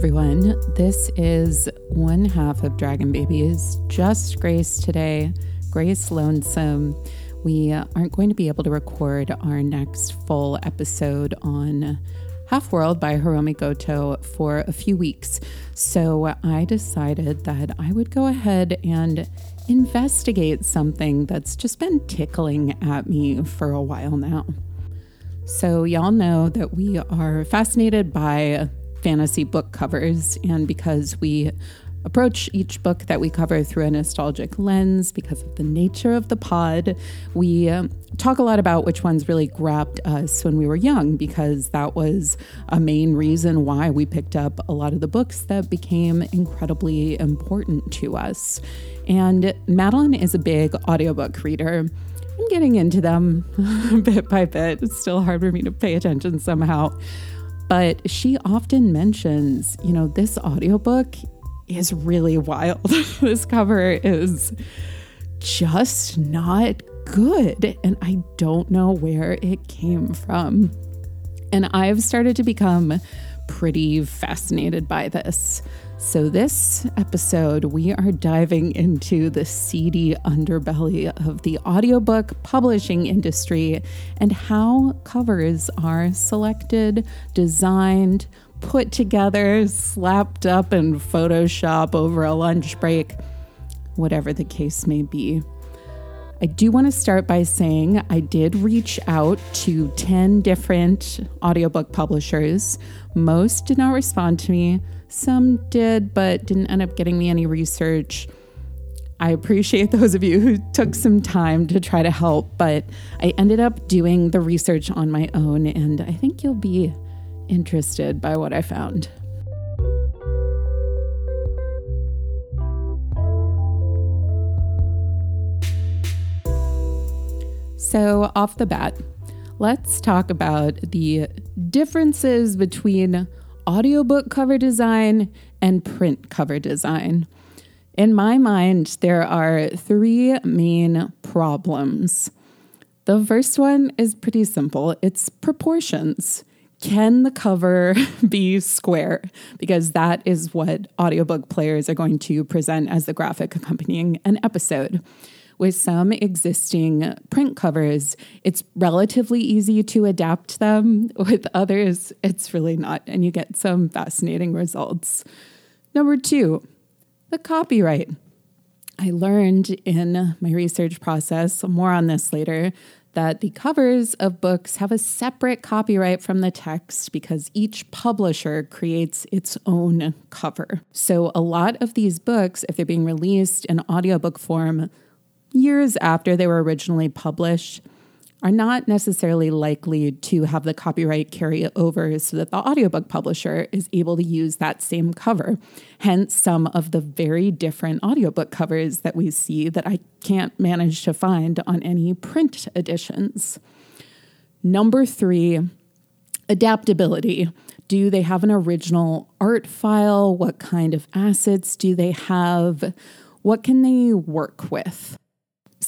everyone. This is one half of Dragon Babies, just Grace today, Grace Lonesome. We aren't going to be able to record our next full episode on Half World by Hiromi Goto for a few weeks. So I decided that I would go ahead and investigate something that's just been tickling at me for a while now. So, y'all know that we are fascinated by fantasy book covers. And because we approach each book that we cover through a nostalgic lens, because of the nature of the pod, we um, talk a lot about which ones really grabbed us when we were young, because that was a main reason why we picked up a lot of the books that became incredibly important to us. And Madeline is a big audiobook reader. I'm getting into them bit by bit. It's still hard for me to pay attention somehow. But she often mentions, you know, this audiobook is really wild. this cover is just not good. And I don't know where it came from. And I've started to become pretty fascinated by this. So, this episode, we are diving into the seedy underbelly of the audiobook publishing industry and how covers are selected, designed, put together, slapped up in Photoshop over a lunch break, whatever the case may be. I do want to start by saying I did reach out to 10 different audiobook publishers. Most did not respond to me. Some did, but didn't end up getting me any research. I appreciate those of you who took some time to try to help, but I ended up doing the research on my own, and I think you'll be interested by what I found. So, off the bat, let's talk about the differences between audiobook cover design and print cover design. In my mind, there are three main problems. The first one is pretty simple it's proportions. Can the cover be square? Because that is what audiobook players are going to present as the graphic accompanying an episode. With some existing print covers, it's relatively easy to adapt them. With others, it's really not, and you get some fascinating results. Number two, the copyright. I learned in my research process, more on this later, that the covers of books have a separate copyright from the text because each publisher creates its own cover. So, a lot of these books, if they're being released in audiobook form, years after they were originally published are not necessarily likely to have the copyright carry over so that the audiobook publisher is able to use that same cover. Hence, some of the very different audiobook covers that we see that I can't manage to find on any print editions. Number three, adaptability. Do they have an original art file? What kind of assets do they have? What can they work with?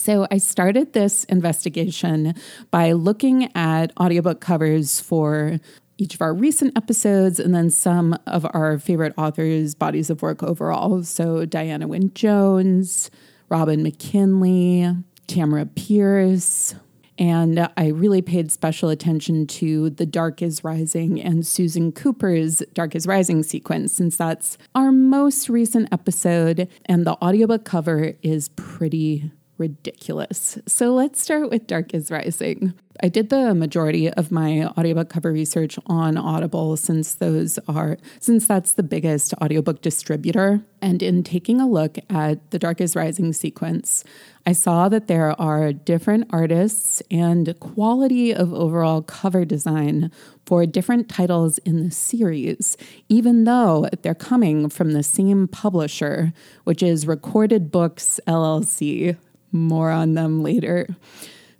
So I started this investigation by looking at audiobook covers for each of our recent episodes and then some of our favorite authors' bodies of work overall. So Diana Wynne Jones, Robin McKinley, Tamora Pierce. And I really paid special attention to The Dark is Rising and Susan Cooper's Dark is Rising sequence, since that's our most recent episode. And the audiobook cover is pretty ridiculous. So let's start with Dark is Rising. I did the majority of my audiobook cover research on Audible since those are since that's the biggest audiobook distributor. And in taking a look at the Dark is Rising sequence, I saw that there are different artists and quality of overall cover design for different titles in the series, even though they're coming from the same publisher, which is Recorded Books LLC, more on them later.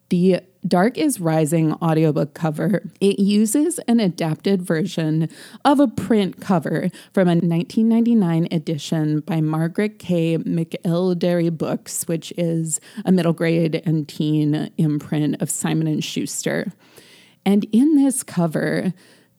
The Dark is Rising audiobook cover. It uses an adapted version of a print cover from a 1999 edition by Margaret K. McElderry Books, which is a middle grade and teen imprint of Simon and Schuster. And in this cover,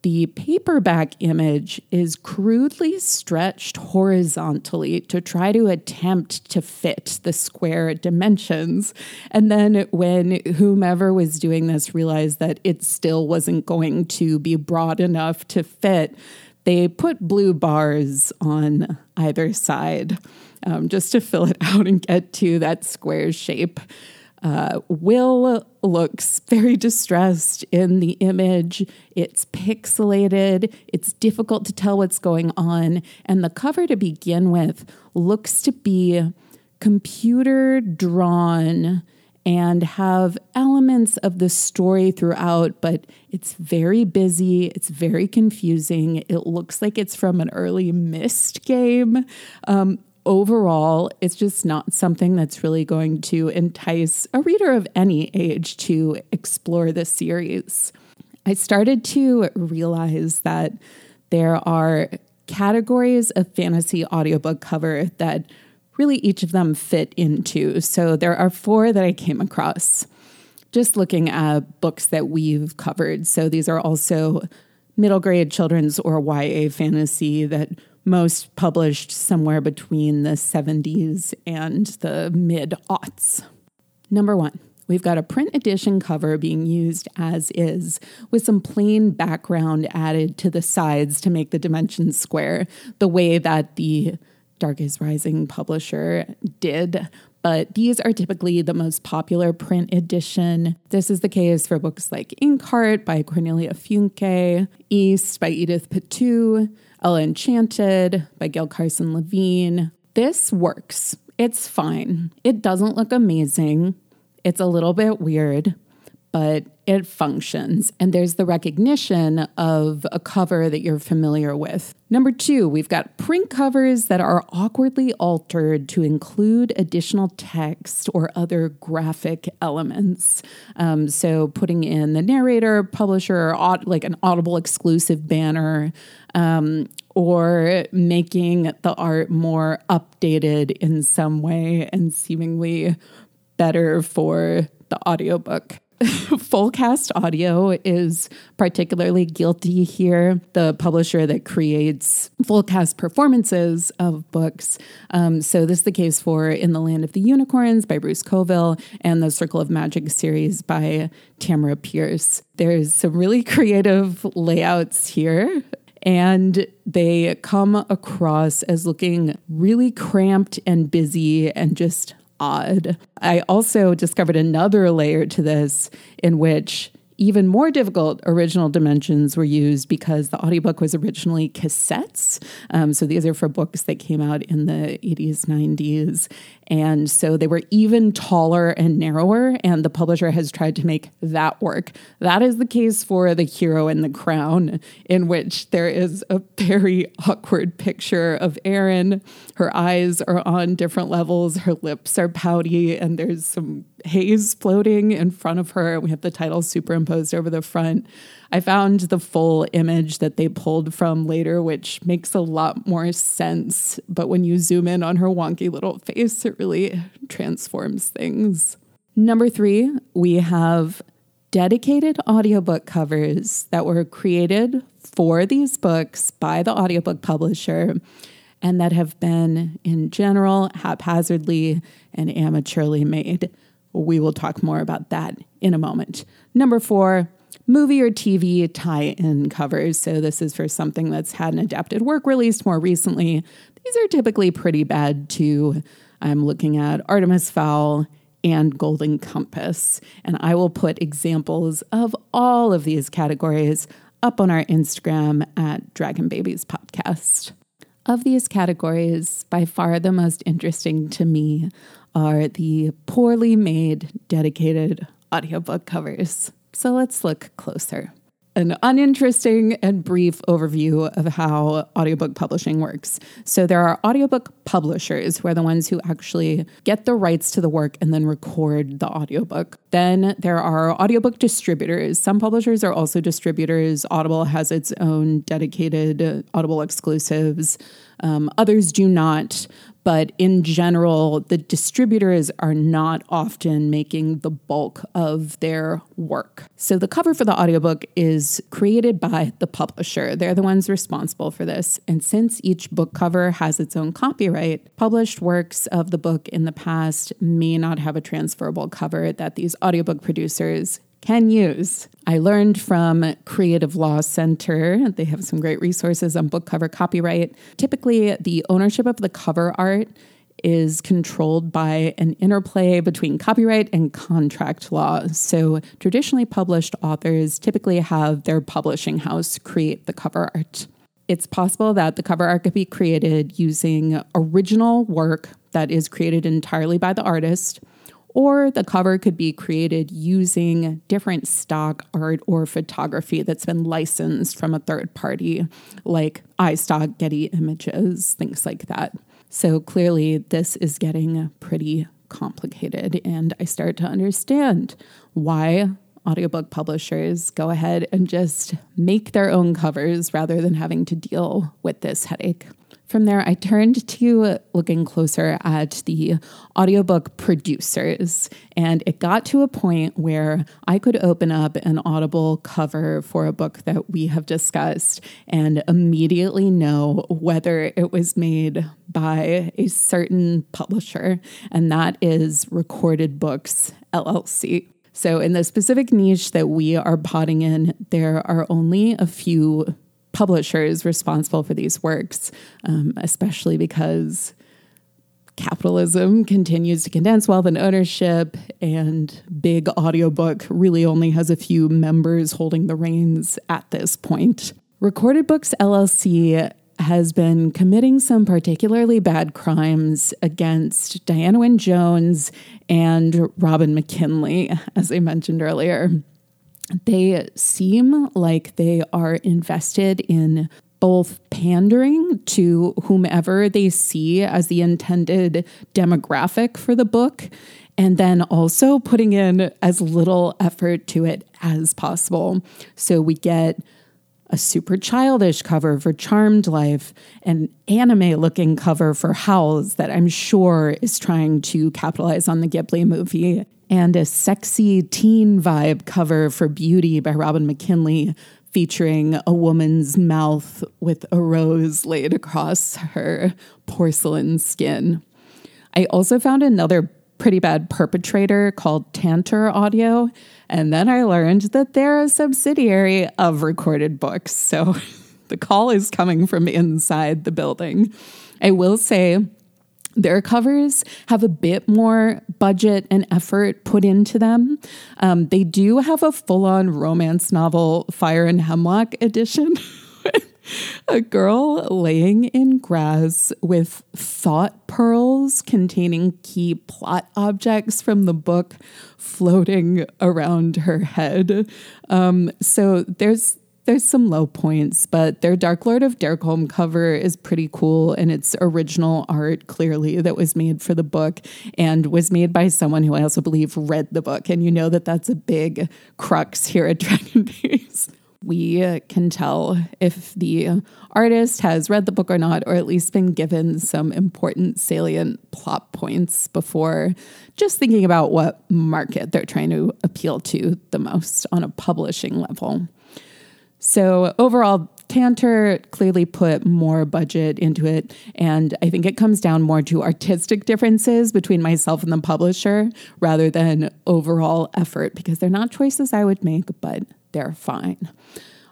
the paperback image is crudely stretched horizontally to try to attempt to fit the square dimensions. And then, when whomever was doing this realized that it still wasn't going to be broad enough to fit, they put blue bars on either side um, just to fill it out and get to that square shape. Uh, Will looks very distressed in the image. It's pixelated, it's difficult to tell what's going on. And the cover to begin with looks to be computer drawn and have elements of the story throughout, but it's very busy. It's very confusing. It looks like it's from an early Myst game. Um, overall, it's just not something that's really going to entice a reader of any age to explore the series. I started to realize that there are categories of fantasy audiobook cover that really each of them fit into. So there are four that I came across just looking at books that we've covered. So these are also middle grade children's or YA fantasy that most published somewhere between the 70s and the mid aughts. Number one, we've got a print edition cover being used as is, with some plain background added to the sides to make the dimensions square, the way that the Dark is Rising publisher did. But these are typically the most popular print edition. This is the case for books like Inkheart by Cornelia Funke, East by Edith Pattou, Ella Enchanted by Gail Carson Levine. This works. It's fine. It doesn't look amazing. It's a little bit weird, but it functions. And there's the recognition of a cover that you're familiar with. Number two, we've got print covers that are awkwardly altered to include additional text or other graphic elements. Um, so putting in the narrator, publisher, like an Audible exclusive banner, um, or making the art more updated in some way and seemingly better for the audiobook. Fullcast Audio is particularly guilty here, the publisher that creates fullcast performances of books. Um, so, this is the case for In the Land of the Unicorns by Bruce Coville and the Circle of Magic series by Tamora Pierce. There's some really creative layouts here and they come across as looking really cramped and busy and just odd. I also discovered another layer to this in which even more difficult original dimensions were used because the audiobook was originally cassettes. Um, so these are for books that came out in the 80s, 90s. And so they were even taller and narrower, and the publisher has tried to make that work. That is the case for The Hero and the Crown, in which there is a very awkward picture of Aerin. Her eyes are on different levels, her lips are pouty, and there's some haze floating in front of her. We have the title superimposed over the front. I found the full image that they pulled from later, which makes a lot more sense. But when you zoom in on her wonky little face, it really transforms things. Number three, we have dedicated audiobook covers that were created for these books by the audiobook publisher and that have been, in general, haphazardly and amateurly made. We will talk more about that in a moment. Number four, movie or TV tie in covers. So, this is for something that's had an adapted work released more recently. These are typically pretty bad too. I'm looking at Artemis Fowl and Golden Compass. And I will put examples of all of these categories up on our Instagram at Dragon Babies Podcast. Of these categories, by far the most interesting to me are the poorly made dedicated audiobook covers. So let's look closer. An uninteresting and brief overview of how audiobook publishing works. So, there are audiobook publishers who are the ones who actually get the rights to the work and then record the audiobook. Then there are audiobook distributors. Some publishers are also distributors. Audible has its own dedicated Audible exclusives. Um, others do not, But in general, the distributors are not often making the bulk of their work. So the cover for the audiobook is created by the publisher. They're the ones responsible for this. And since each book cover has its own copyright, published works of the book in the past may not have a transferable cover that these audiobook producers can use. I learned from Creative Law Center. They have some great resources on book cover copyright. Typically, the ownership of the cover art is controlled by an interplay between copyright and contract law. So, traditionally published authors typically have their publishing house create the cover art. It's possible that the cover art could be created using original work that is created entirely by the artist or the cover could be created using different stock art or photography that's been licensed from a third party, like iStock, Getty Images, things like that. So clearly, this is getting pretty complicated, and I start to understand why audiobook publishers go ahead and just make their own covers rather than having to deal with this headache. From there, I turned to looking closer at the audiobook producers, and it got to a point where I could open up an Audible cover for a book that we have discussed and immediately know whether it was made by a certain publisher, and that is Recorded Books LLC. So, in the specific niche that we are potting in, there are only a few publishers responsible for these works, um, especially because capitalism continues to condense wealth and ownership, and big audiobook really only has a few members holding the reins at this point. Recorded Books LLC has been committing some particularly bad crimes against Diana Wynne Jones and Robin McKinley, as I mentioned earlier they seem like they are invested in both pandering to whomever they see as the intended demographic for the book, and then also putting in as little effort to it as possible. So we get a super childish cover for Charmed Life, an anime looking cover for Howls that I'm sure is trying to capitalize on the Ghibli movie, and a sexy teen vibe cover for Beauty by Robin McKinley featuring a woman's mouth with a rose laid across her porcelain skin. I also found another pretty bad perpetrator called Tantor Audio, and then I learned that they're a subsidiary of Recorded Books. So the call is coming from inside the building. I will say their covers have a bit more budget and effort put into them. Um, they do have a full on romance novel, Fire and Hemlock edition. a girl laying in grass with thought pearls containing key plot objects from the book floating around her head. Um, so there's there's some low points, but their Dark Lord of Derkholm cover is pretty cool and it's original art clearly that was made for the book and was made by someone who I also believe read the book. And you know that that's a big crux here at Dragon Days. We can tell if the artist has read the book or not, or at least been given some important salient plot points before just thinking about what market they're trying to appeal to the most on a publishing level. So overall, Tantor clearly put more budget into it. And I think it comes down more to artistic differences between myself and the publisher rather than overall effort because they're not choices I would make, but they're fine.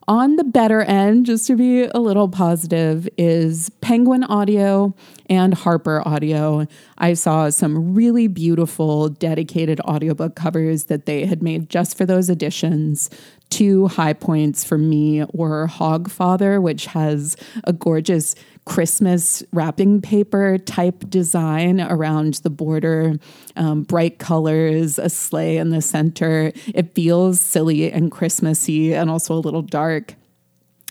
On the better end, just to be a little positive, is Penguin Audio and Harper Audio. I saw some really beautiful dedicated audiobook covers that they had made just for those editions two high points for me were Hogfather, which has a gorgeous Christmas wrapping paper type design around the border, um, bright colors, a sleigh in the center. It feels silly and Christmassy and also a little dark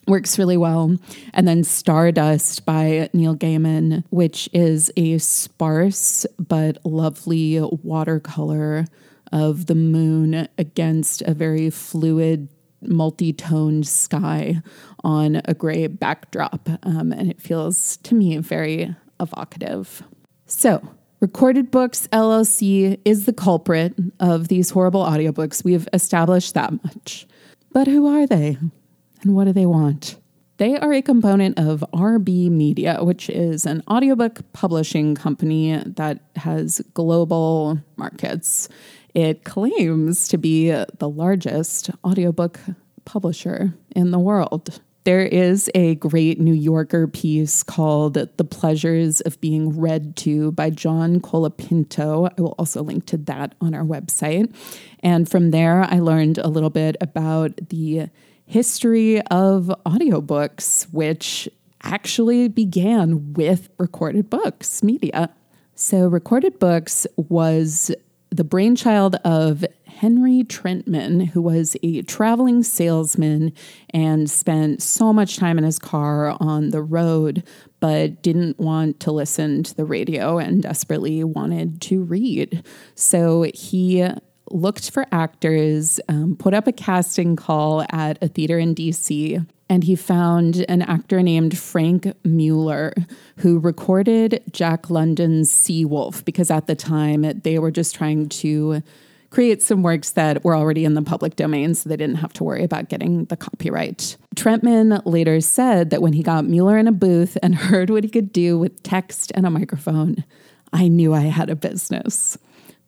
works really well. And then Stardust by Neil Gaiman, which is a sparse but lovely watercolor of the moon against a very fluid multi-toned sky on a gray backdrop um, and it feels to me very evocative So, Recorded Books LLC is the culprit of these horrible audiobooks. We've established that much. But who are they? And what do they want? They are a component of RB Media, which is an audiobook publishing company that has global markets. It claims to be the largest audiobook publisher in the world. There is a great New Yorker piece called The Pleasures of Being Read To by John Colapinto. I will also link to that on our website. And from there, I learned a little bit about the history of audiobooks, which actually began with recorded books media. So, recorded books was the brainchild of Henry Trentman, who was a traveling salesman and spent so much time in his car on the road, but didn't want to listen to the radio and desperately wanted to read. So he looked for actors, um, put up a casting call at a theater in DC, and he found an actor named Frank Muller who recorded Jack London's Seawolf because at the time they were just trying to create some works that were already in the public domain so they didn't have to worry about getting the copyright. Trentman later said that when he got Mueller in a booth and heard what he could do with text and a microphone, I knew I had a business.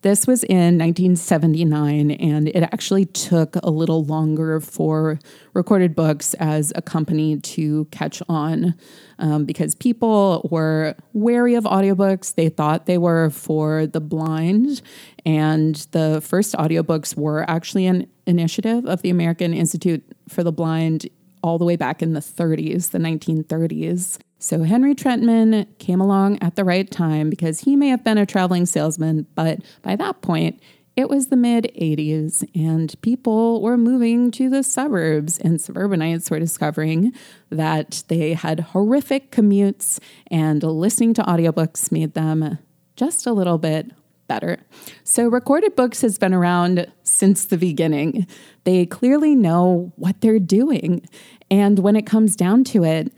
This was in 1979, and it actually took a little longer for recorded books as a company to catch on um, because people were wary of audiobooks. They thought they were for the blind, and the first audiobooks were actually an initiative of the American Institute for the Blind all the way back in the 30s, the 1930s. So Henry Trentman came along at the right time because he may have been a traveling salesman, but by that point, it was the mid 80s, and people were moving to the suburbs, and suburbanites were discovering that they had horrific commutes, and listening to audiobooks made them just a little bit better. So, recorded books has been around since the beginning. They clearly know what they're doing. And when it comes down to it,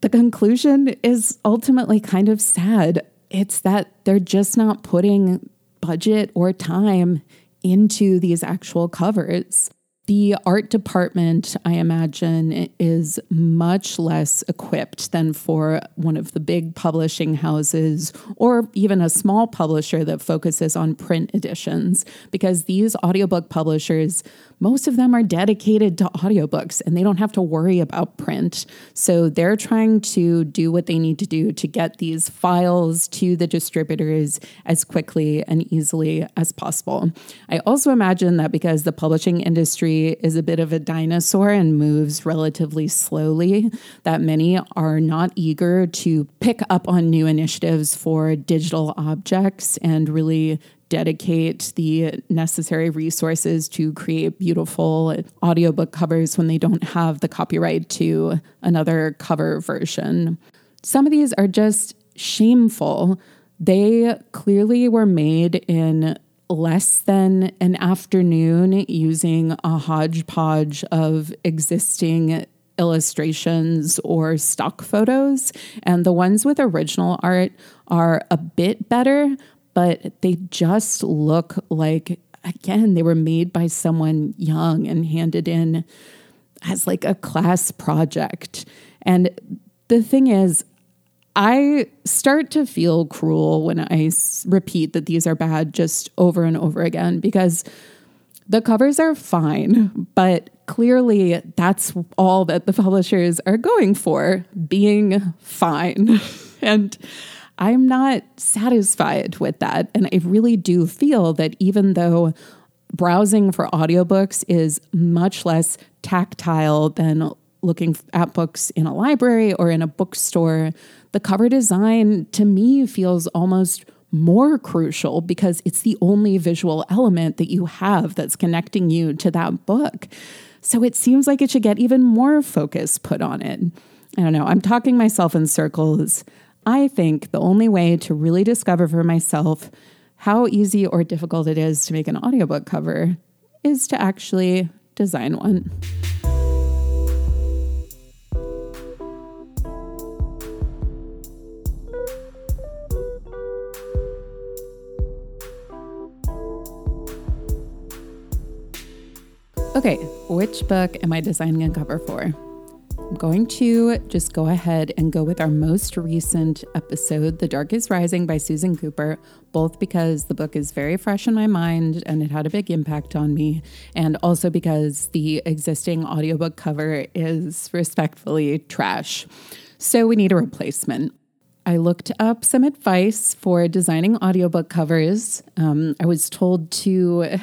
the conclusion is ultimately kind of sad. It's that they're just not putting budget or time into these actual covers. The art department, I imagine, is much less equipped than for one of the big publishing houses or even a small publisher that focuses on print editions, because these audiobook publishers most of them are dedicated to audiobooks and they don't have to worry about print. So they're trying to do what they need to do to get these files to the distributors as quickly and easily as possible. I also imagine that because the publishing industry is a bit of a dinosaur and moves relatively slowly, that many are not eager to pick up on new initiatives for digital objects and really dedicate the necessary resources to create beautiful audiobook covers when they don't have the copyright to another cover version. Some of these are just shameful. They clearly were made in less than an afternoon using a hodgepodge of existing illustrations or stock photos. And the ones with original art are a bit better, but they just look like, again, they were made by someone young and handed in as like a class project. And the thing is, I start to feel cruel when I repeat that these are bad just over and over again because the covers are fine, but clearly that's all that the publishers are going for being fine. and I'm not satisfied with that. And I really do feel that even though browsing for audiobooks is much less tactile than looking at books in a library or in a bookstore, the cover design to me feels almost more crucial because it's the only visual element that you have that's connecting you to that book. So it seems like it should get even more focus put on it. I don't know, I'm talking myself in circles. I think the only way to really discover for myself how easy or difficult it is to make an audiobook cover is to actually design one. Okay, which book am I designing a cover for? I'm going to just go ahead and go with our most recent episode, The Dark is Rising by Susan Cooper, both because the book is very fresh in my mind and it had a big impact on me, and also because the existing audiobook cover is respectfully trash. So we need a replacement. I looked up some advice for designing audiobook covers. Um, I was told to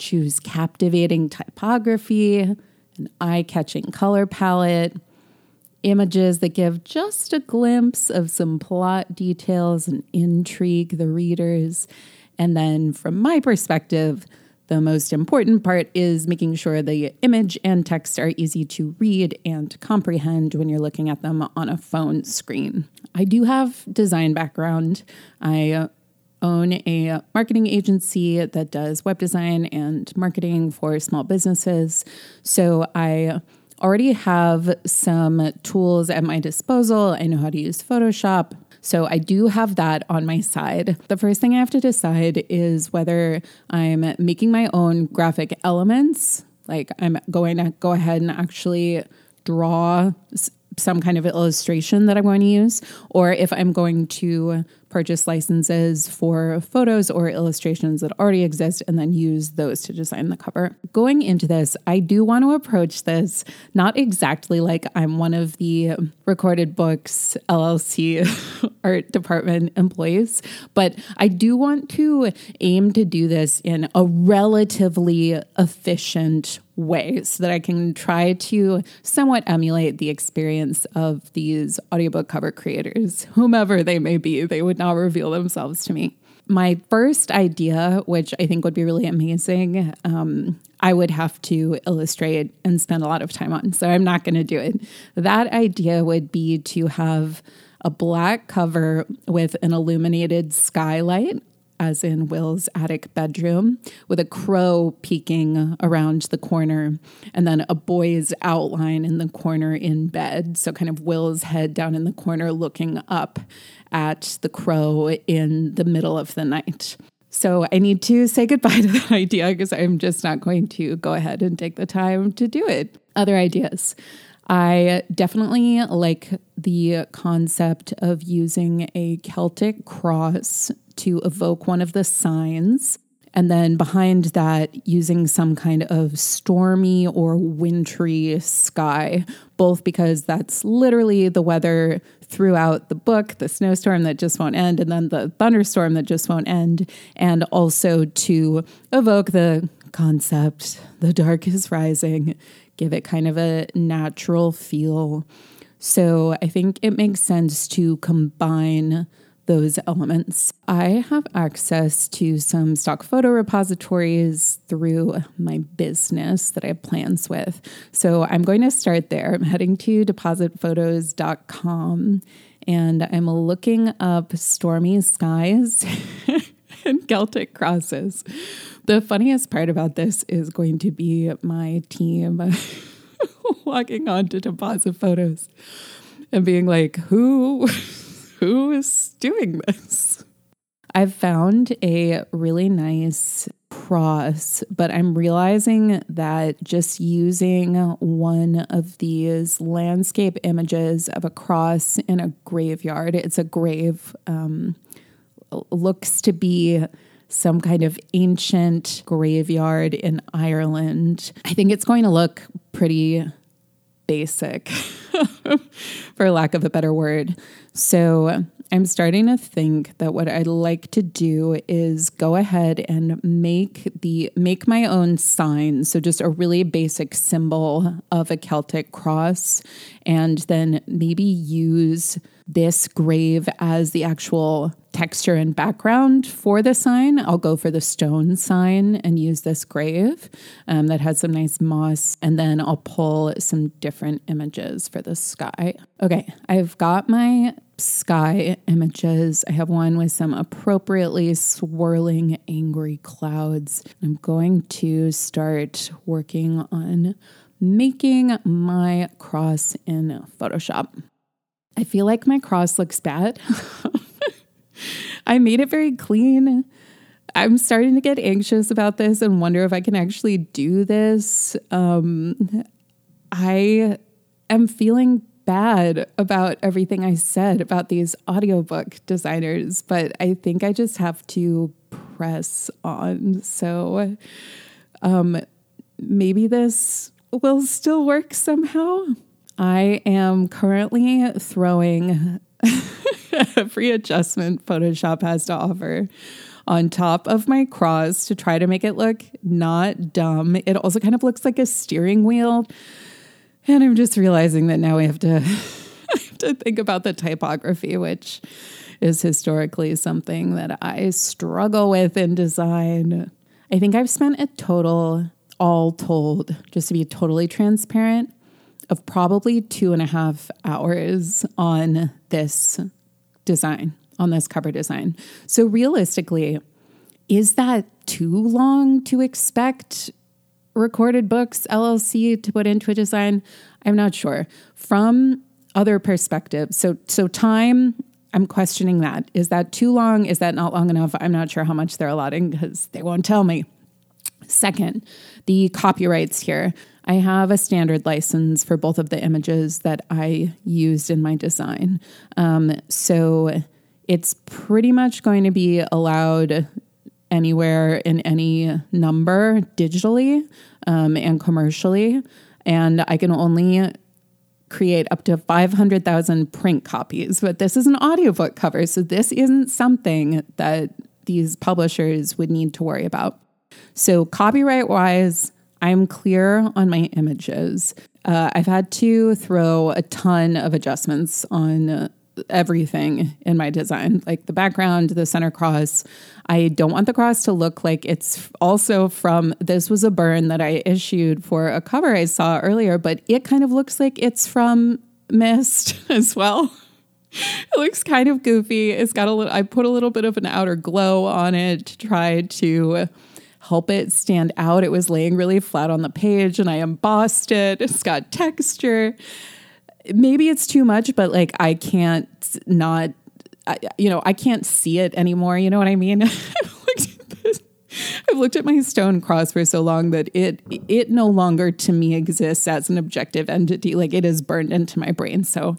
choose captivating typography, an eye catching color palette, images that give just a glimpse of some plot details and intrigue the readers. And then, from my perspective, the most important part is making sure the image and text are easy to read and comprehend when you're looking at them on a phone screen. I do have design background. I uh, own a marketing agency that does web design and marketing for small businesses. So I already have some tools at my disposal. I know how to use Photoshop. So I do have that on my side. The first thing I have to decide is whether I'm making my own graphic elements. Like I'm going to go ahead and actually draw some kind of illustration that I'm going to use, or if I'm going to purchase licenses for photos or illustrations that already exist and then use those to design the cover. Going into this, I do want to approach this not exactly like I'm one of the recorded books LLC art department employees, but I do want to aim to do this in a relatively efficient way so that I can try to somewhat emulate the experience of these audiobook cover creators, whomever they may be. They would not reveal themselves to me. My first idea, which I think would be really amazing, um, I would have to illustrate and spend a lot of time on. So I'm not going to do it. That idea would be to have a black cover with an illuminated skylight as in Will's attic bedroom, with a crow peeking around the corner, and then a boy's outline in the corner in bed. So, kind of Will's head down in the corner looking up at the crow in the middle of the night. So, I need to say goodbye to that idea because I'm just not going to go ahead and take the time to do it. Other ideas. I definitely like the concept of using a Celtic cross to evoke one of the signs. And then behind that, using some kind of stormy or wintry sky, both because that's literally the weather throughout the book the snowstorm that just won't end, and then the thunderstorm that just won't end, and also to evoke the concept the dark is rising, give it kind of a natural feel. So I think it makes sense to combine those elements. I have access to some stock photo repositories through my business that I have plans with. So I'm going to start there. I'm heading to depositphotos.com and I'm looking up stormy skies and Celtic crosses. The funniest part about this is going to be my team walking on to deposit photos and being like, who who is doing this? I've found a really nice cross, but I'm realizing that just using one of these landscape images of a cross in a graveyard, it's a grave, um, looks to be some kind of ancient graveyard in Ireland. I think it's going to look pretty basic, for lack of a better word. So I'm starting to think that what I'd like to do is go ahead and make the make my own sign. So just a really basic symbol of a Celtic cross and then maybe use this grave as the actual texture and background for the sign. I'll go for the stone sign and use this grave um, that has some nice moss. And then I'll pull some different images for the sky. Okay, I've got my sky images. I have one with some appropriately swirling, angry clouds. I'm going to start working on making my cross in Photoshop. I feel like my cross looks bad. I made it very clean. I'm starting to get anxious about this and wonder if I can actually do this. Um, I am feeling bad about everything I said about these audiobook designers, but I think I just have to press on. So um, maybe this will still work somehow. I am currently throwing every adjustment Photoshop has to offer on top of my cross to try to make it look not dumb. It also kind of looks like a steering wheel. And I'm just realizing that now we have to, have to think about the typography, which is historically something that I struggle with in design. I think I've spent a total, all told, just to be totally transparent, of probably two and a half hours on this design, on this cover design. So, realistically, is that too long to expect recorded books LLC to put into a design? I'm not sure. From other perspectives, so so time I'm questioning that. Is that too long? Is that not long enough? I'm not sure how much they're allotting because they won't tell me. Second, the copyrights here. I have a standard license for both of the images that I used in my design. Um, so it's pretty much going to be allowed anywhere in any number digitally um, and commercially. And I can only create up to 500,000 print copies. But this is an audiobook cover, so this isn't something that these publishers would need to worry about. So, copyright wise, I'm clear on my images. Uh, I've had to throw a ton of adjustments on everything in my design, like the background, the center cross. I don't want the cross to look like it's also from this was a burn that I issued for a cover I saw earlier, but it kind of looks like it's from Myst as well. It looks kind of goofy. It's got a little I put a little bit of an outer glow on it to try to help it stand out. It was laying really flat on the page and I embossed it. It's got texture maybe it's too much, but like I can't not, I, you know, I can't see it anymore. You know what I mean? I've looked at this. I've looked at my stone cross for so long that it it no longer to me exists as an objective entity. Like it is burned into my brain. So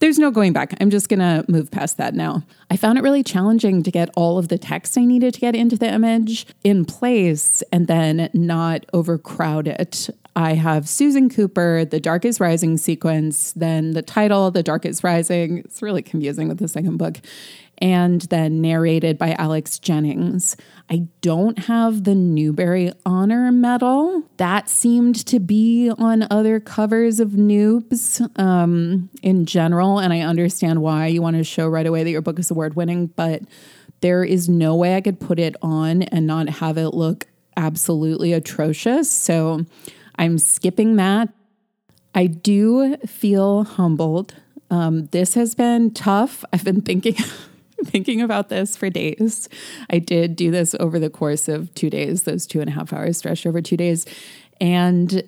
there's no going back. I'm just going to move past that now. I found it really challenging to get all of the text I needed to get into the image in place and then not overcrowd it. I have Susan Cooper, The Dark is Rising sequence, then the title, The Dark is Rising. It's really confusing with the second book. And then narrated by Alex Jennings. I don't have the Newbery Honor Medal. That seemed to be on other covers of Noobs um, in general. And I understand why you want to show right away that your book is award winning, but there is no way I could put it on and not have it look absolutely atrocious. So I'm skipping that. I do feel humbled. Um, this has been tough. I've been thinking. thinking about this for days. I did do this over the course of two days, those two and a half hours stretched over two days. And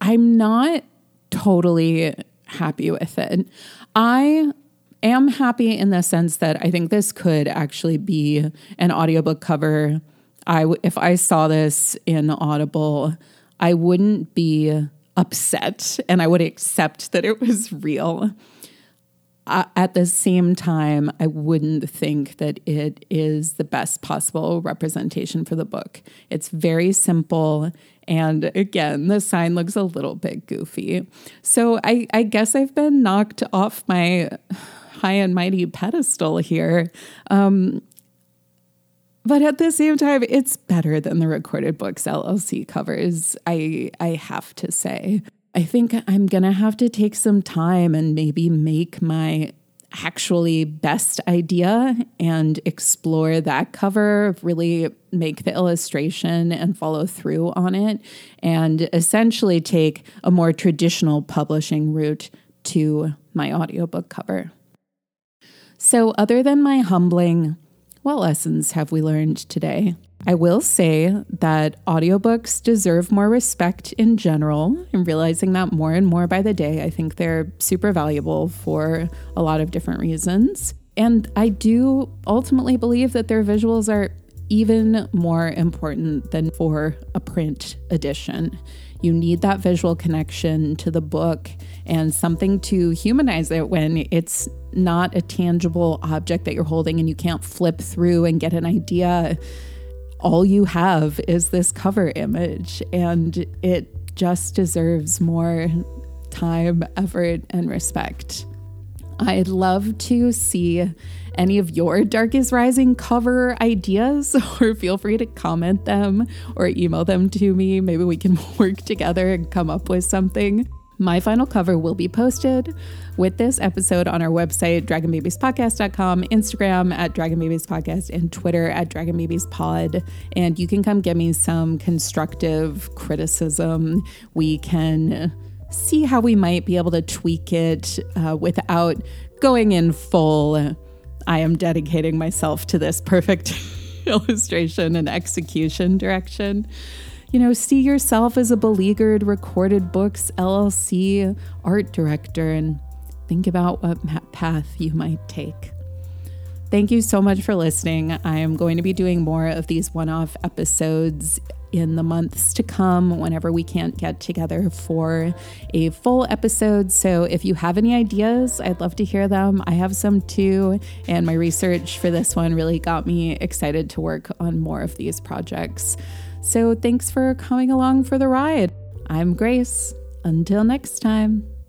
I'm not totally happy with it. I am happy in the sense that I think this could actually be an audiobook cover. I if I saw this in Audible, I wouldn't be upset and I would accept that it was real. Uh, at the same time, I wouldn't think that it is the best possible representation for the book. It's very simple. And again, the sign looks a little bit goofy. So I, I guess I've been knocked off my high and mighty pedestal here. Um, but at the same time, it's better than the recorded books LLC covers. I I have to say. I think I'm going to have to take some time and maybe make my actually best idea and explore that cover, really make the illustration and follow through on it, and essentially take a more traditional publishing route to my audiobook cover. So, other than my humbling what lessons have we learned today? I will say that audiobooks deserve more respect in general. I'm realizing that more and more by the day. I think they're super valuable for a lot of different reasons. And I do ultimately believe that their visuals are even more important than for a print edition. You need that visual connection to the book and something to humanize it when it's not a tangible object that you're holding and you can't flip through and get an idea. All you have is this cover image, and it just deserves more time, effort, and respect. I'd love to see any of your Dark is Rising cover ideas, or feel free to comment them or email them to me. Maybe we can work together and come up with something. My final cover will be posted with this episode on our website, dragonbabiespodcast.com, Instagram at dragonbabiespodcast, and Twitter at dragonbabiespod. And you can come give me some constructive criticism. We can see how we might be able to tweak it uh, without going in full. I am dedicating myself to this perfect illustration and execution direction. You know, see yourself as a beleaguered recorded books LLC art director and think about what path you might take. Thank you so much for listening. I am going to be doing more of these one off episodes in the months to come whenever we can't get together for a full episode. So if you have any ideas, I'd love to hear them. I have some too, and my research for this one really got me excited to work on more of these projects. So thanks for coming along for the ride. I'm Grace. Until next time.